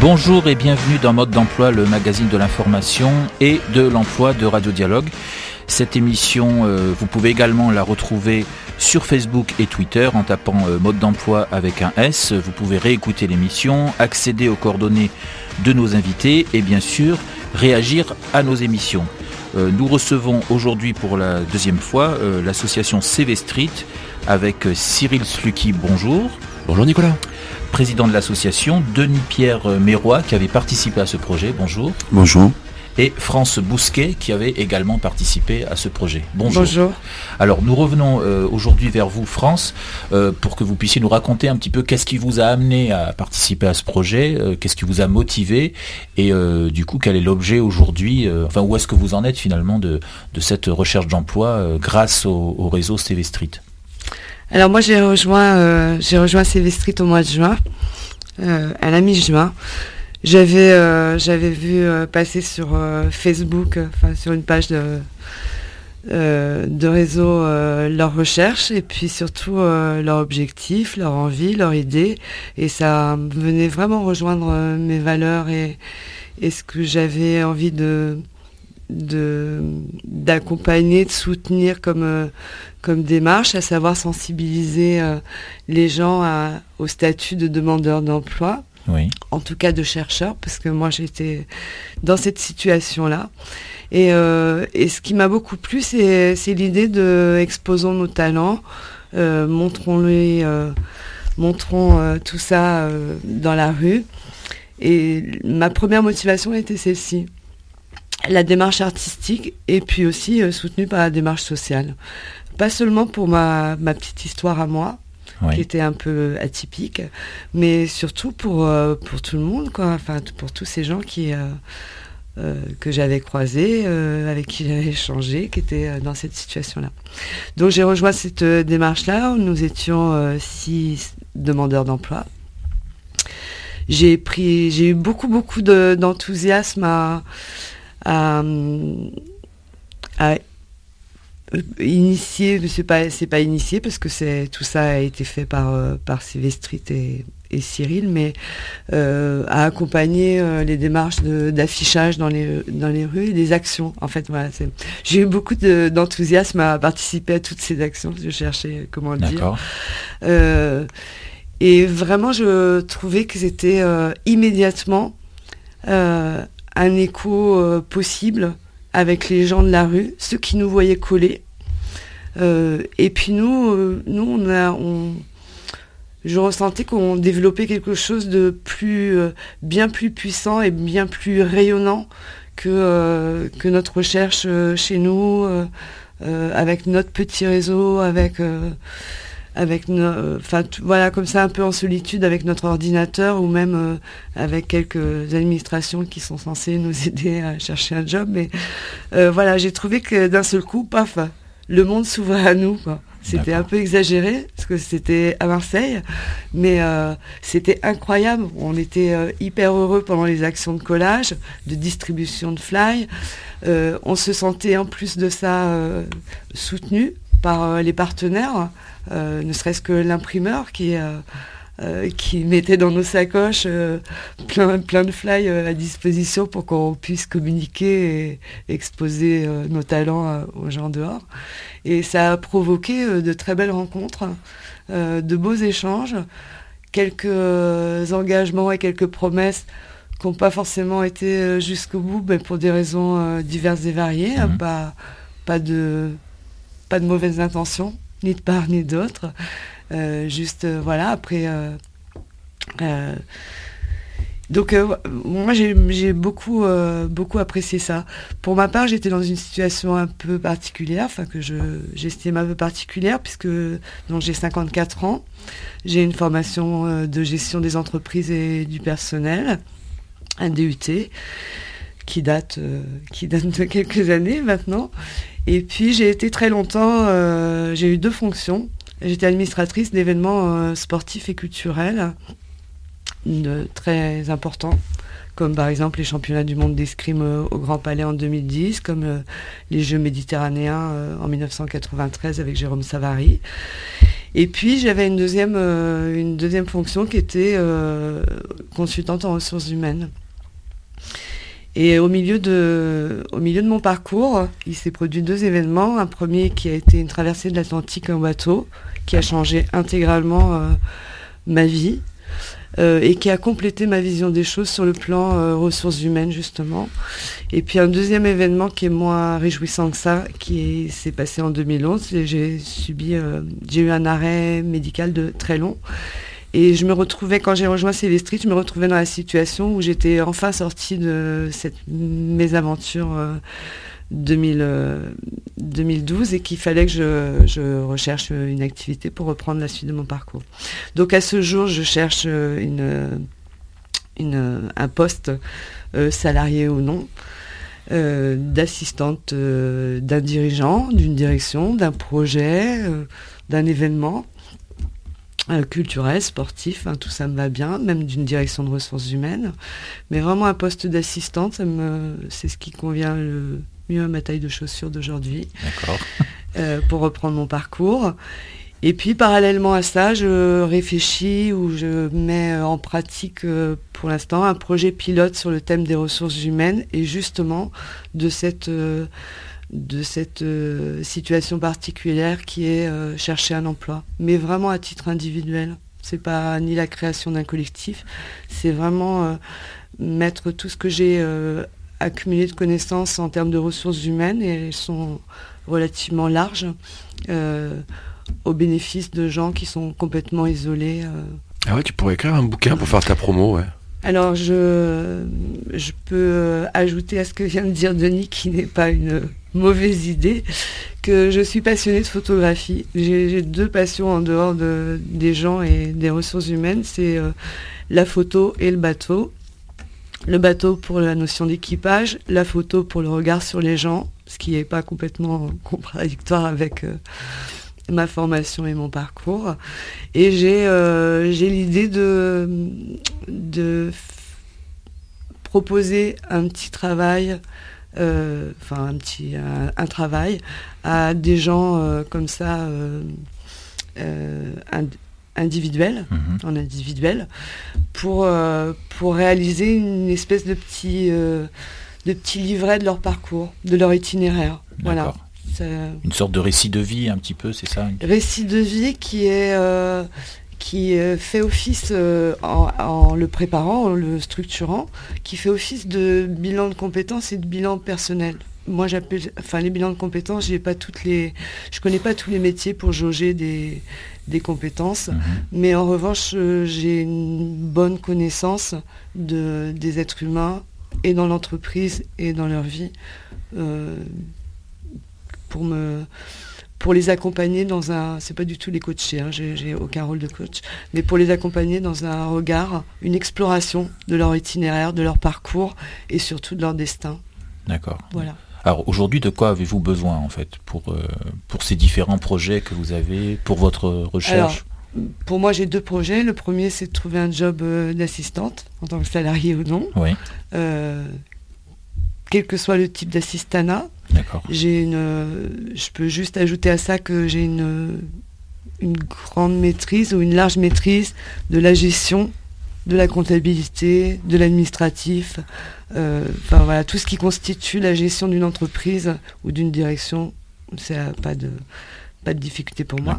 Bonjour et bienvenue dans Mode d'emploi, le magazine de l'information et de l'emploi de Radio Dialogue. Cette émission, euh, vous pouvez également la retrouver sur Facebook et Twitter en tapant euh, mode d'emploi avec un S. Vous pouvez réécouter l'émission, accéder aux coordonnées de nos invités et bien sûr réagir à nos émissions. Euh, nous recevons aujourd'hui pour la deuxième fois l'association CV Street avec Cyril Slucky. Bonjour. Bonjour Nicolas président de l'association, Denis-Pierre Méroy, qui avait participé à ce projet. Bonjour. Bonjour. Et France Bousquet, qui avait également participé à ce projet. Bonjour. Bonjour. Alors, nous revenons euh, aujourd'hui vers vous, France, euh, pour que vous puissiez nous raconter un petit peu qu'est-ce qui vous a amené à participer à ce projet, euh, qu'est-ce qui vous a motivé, et du coup, quel est l'objet aujourd'hui, enfin, où est-ce que vous en êtes finalement de, de cette recherche d'emploi grâce au, au réseau CV Street? Alors moi j'ai rejoint euh, j'ai rejoint Street au mois de juin, euh, à la mi-juin. J'avais euh, j'avais vu passer sur Facebook, enfin sur une page de de réseau leurs recherches et puis surtout leurs objectifs, leur envie, leur idée et ça venait vraiment rejoindre mes valeurs et, et ce que j'avais envie de d'accompagner, de, soutenir comme, euh, comme démarche, à savoir sensibiliser euh, les gens au statut de demandeur d'emploi, en tout cas de chercheur, parce que moi j'étais dans cette situation-là. Et, euh, et, ce qui m'a beaucoup plu, c'est l'idée de exposons nos talents, montrons-les, montrons tout ça dans la rue. Et ma première motivation était celle-ci la démarche artistique et puis aussi euh, soutenue par la démarche sociale. Pas seulement pour ma, ma petite histoire à moi, qui était un peu atypique, mais surtout pour, euh, pour tout le monde, quoi. Enfin, pour tous ces gens qui, euh, que j'avais croisés, avec qui j'avais échangé, qui étaient dans cette situation-là. Donc j'ai rejoint cette démarche-là. Nous étions six demandeurs d'emploi. J'ai pris, j'ai eu beaucoup beaucoup d'enthousiasme à à, initier, c'est pas c'est pas initié parce que c'est tout ça a été fait par euh, par Sylvestrit et, et Cyril, mais euh, à accompagner euh, les démarches d'affichage dans les dans les rues et des actions. En fait, voilà, j'ai eu beaucoup d'enthousiasme à participer à toutes ces actions. Je cherchais comment le dire. et vraiment, je trouvais que c'était immédiatement un écho euh, possible avec les gens de la rue, ceux qui nous voyaient coller. Euh, et puis nous, euh, nous on a, je ressentais qu'on développait quelque chose de plus, bien plus puissant et bien plus rayonnant que, que notre recherche chez nous, avec notre petit réseau, avec avec euh, enfin voilà comme ça un peu en solitude avec notre ordinateur ou même euh, avec quelques administrations qui sont censées nous aider à chercher un job. Mais euh, voilà j'ai trouvé que d'un seul coup paf le monde s'ouvrait à nous c'était un peu exagéré parce que c'était à Marseille mais c'était incroyable. On était hyper heureux pendant les actions de collage de distribution de fly. On se sentait en plus de ça soutenu par les partenaires ne serait-ce que l'imprimeur qui, euh, euh, qui mettait dans nos sacoches plein, plein de fly à disposition pour qu'on puisse communiquer et exposer nos talents aux gens dehors. Et ça a provoqué de très belles rencontres, de beaux échanges, quelques engagements et quelques promesses qui n'ont pas forcément été jusqu'au bout, mais pour des raisons diverses et variées, hein, mhm. pas, pas, de, pas de mauvaises intentions ni de part ni d'autre. Euh, juste, euh, voilà, après. Euh, donc moi j'ai beaucoup beaucoup apprécié ça. Pour ma part j'étais dans une situation un peu particulière, enfin que je j'estime un peu particulière puisque j'ai 54 ans, j'ai une formation de gestion des entreprises et du personnel, un DUT qui date qui date de quelques années maintenant et puis j'ai été très longtemps, euh, j'ai eu deux fonctions. J'étais administratrice d'événements euh, sportifs et culturels très importants, comme par exemple les championnats du monde d'escrime euh, au Grand Palais en 2010, comme les Jeux méditerranéens en 1993 avec Jérôme Savary. Et puis j'avais une deuxième, une deuxième fonction qui était consultante en ressources humaines. Et au milieu, de, au milieu de mon parcours, il s'est produit deux événements. Un premier qui a été une traversée de l'Atlantique en bateau, qui a changé intégralement euh, ma vie euh, et qui a complété ma vision des choses sur le plan euh, ressources humaines justement. Et puis un deuxième événement qui est moins réjouissant que ça, qui s'est passé en 2011. J'ai subi, j'ai eu un arrêt médical de très long et je me retrouvais, quand j'ai rejoint Street, je me retrouvais dans la situation où j'étais enfin sortie de cette mésaventure 2000, 2012 et qu'il fallait que je, recherche une activité pour reprendre la suite de mon parcours. Donc à ce jour, je cherche une un poste euh, salarié ou non. Euh, d'assistante euh, d'un dirigeant, d'une direction, d'un projet, d'un événement. Euh, culturel, sportif, hein, tout ça me va bien, même d'une direction de ressources humaines. Mais vraiment un poste d'assistante, c'est ce qui convient le mieux à ma taille de chaussures d'aujourd'hui. Euh, pour reprendre mon parcours. Et puis parallèlement à ça, je réfléchis ou je mets en pratique euh, pour l'instant un projet pilote sur le thème des ressources humaines et justement de cette de cette euh, situation particulière qui est euh, chercher un emploi, mais vraiment à titre individuel. C'est pas ni la création d'un collectif, c'est vraiment euh, mettre tout ce que j'ai accumulé de connaissances en termes de ressources humaines et elles sont relativement larges au bénéfice de gens qui sont complètement isolés. Ah ouais, tu pourrais écrire un bouquin pour faire ta promo, ouais. Alors je, peux ajouter à ce que vient de dire Denis qui n'est pas une mauvaise idée que je suis passionnée de photographie. J'ai deux passions en dehors de, des gens et des ressources humaines, c'est euh, la photo et le bateau. Le bateau pour la notion d'équipage, la photo pour le regard sur les gens, ce qui n'est pas complètement contradictoire avec euh, ma formation et mon parcours. Et j'ai euh, l'idée de, de proposer un petit travail euh, enfin un petit un, travail à des gens euh, comme ça individuels mhm. en individuel pour pour réaliser une espèce de petit de petit livret de leur parcours de leur itinéraire voilà une sorte de récit de vie un petit peu c'est ça récit de vie qui est qui euh, fait office, euh, en, le préparant, en le structurant, qui fait office de bilan de compétences et de bilan personnel. Moi, j'appelle, enfin, les bilans de compétences, j'ai pas toutes les, je connais pas tous les métiers pour jauger des, compétences, mhm. mais en revanche, euh, j'ai une bonne connaissance de, des êtres humains et dans l'entreprise et dans leur vie pour me pour les accompagner dans un, c'est pas du tout les coacher, hein, j'ai aucun rôle de coach, mais pour les accompagner dans un regard, une exploration de leur itinéraire, de leur parcours et surtout de leur destin. D'accord. Voilà. Alors aujourd'hui, de quoi avez-vous besoin en fait pour, euh, pour ces différents projets que vous avez, pour votre recherche? Pour moi, j'ai deux projets. Le premier, c'est de trouver un job euh, d'assistante en tant que salarié ou non. Oui. Euh, quel que soit le type d'assistanat. J'ai une, je peux juste ajouter à ça que j'ai une, une grande maîtrise ou une large maîtrise de la gestion, de la comptabilité, de l'administratif, euh, enfin voilà, tout ce qui constitue la gestion d'une entreprise ou d'une direction, c'est pas de, pas de difficulté pour moi.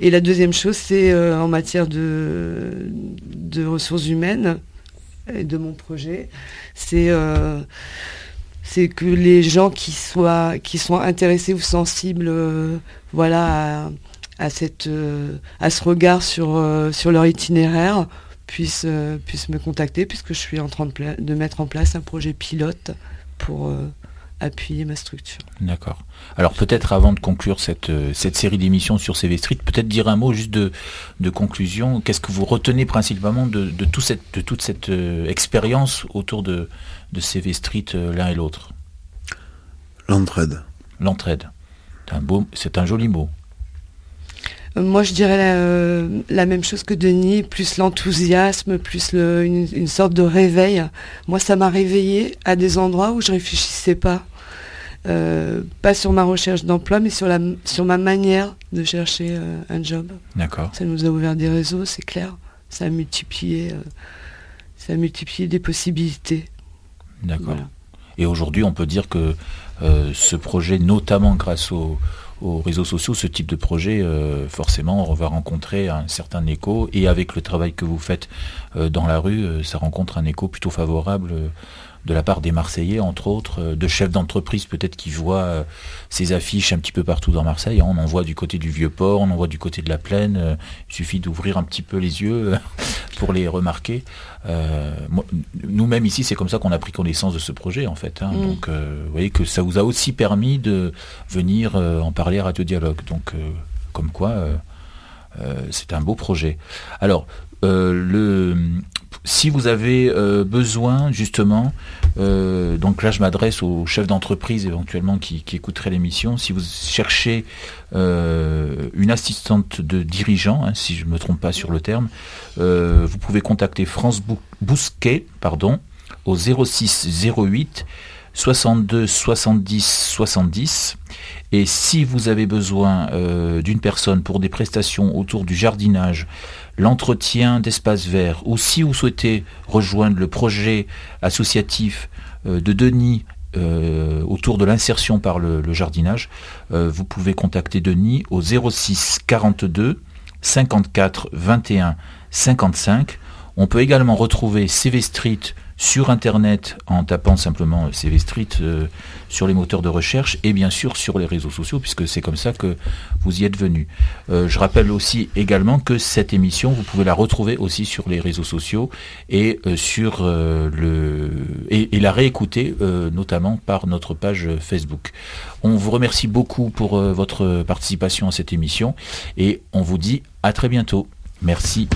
Et la deuxième chose, c'est euh, en matière de, de ressources humaines et de mon projet, c'est euh, c'est que les gens qui sont intéressés ou sensibles euh, voilà euh, à ce regard sur euh, leur itinéraire puissent me contacter puisque je suis en train de mettre en place un projet pilote pour appuyer ma structure. D'accord. Alors peut-être avant de conclure cette, cette série d'émissions sur CV Street, peut-être dire un mot juste de, de conclusion. Qu'est-ce que vous retenez principalement de, de, tout cette, de toute cette expérience autour de, de CV Street euh, l'un et l'autre? L'entraide. L'entraide. C'est un, beau, c'est un joli mot. Euh, moi, je dirais euh, la, même chose que Denis, plus l'enthousiasme, plus une, sorte de réveil. Moi, ça m'a réveillé à des endroits où je réfléchissais pas. pas sur ma recherche d'emploi, mais sur, la, sur ma manière de chercher un job. D'accord. Ça nous a ouvert des réseaux, c'est clair. Ça a multiplié, ça a multiplié des possibilités. D'accord. Et aujourd'hui, on peut dire que ce projet, notamment grâce au, aux réseaux sociaux, ce type de projet, euh, forcément, on va rencontrer un certain écho. Et avec le travail que vous faites euh, dans la rue, euh, ça rencontre un écho plutôt favorable de la part des Marseillais, entre autres, euh, de chefs d'entreprise peut-être qui voient euh, ces affiches un petit peu partout dans Marseille. On en voit du côté du Vieux-Port, on en voit du côté de la Plaine. Euh, il suffit d'ouvrir un petit peu les yeux pour les remarquer. Nous-mêmes ici, c'est comme ça qu'on a pris connaissance de ce projet en fait. Hein. Mm. Donc, vous voyez que ça vous a aussi permis de venir en parler à Radio Dialogue. Donc, comme quoi, c'est un beau projet. Alors, le, si vous avez euh, besoin justement, euh, donc là je m'adresse aux chefs d'entreprise éventuellement qui, écouteraient l'émission, si vous cherchez euh, une assistante de dirigeant, hein, si je ne me trompe pas sur le terme, vous pouvez contacter France Bousquet pardon, au 06 08 62 70 70. Et si vous avez besoin d'une personne pour des prestations autour du jardinage, l'entretien d'espaces verts, ou si vous souhaitez rejoindre le projet associatif euh, de Denis euh, autour de l'insertion par le, jardinage, euh, vous pouvez contacter Denis au 06 42 54 21 55. On peut également retrouver CV Street sur Internet en tapant simplement CV Street euh, sur les moteurs de recherche et bien sûr sur les réseaux sociaux puisque c'est comme ça que vous y êtes venu. Euh, je rappelle aussi également que cette émission, vous pouvez la retrouver aussi sur les réseaux sociaux et euh, la réécouter notamment par notre page Facebook. On vous remercie beaucoup pour votre participation à cette émission et on vous dit à très bientôt. Merci.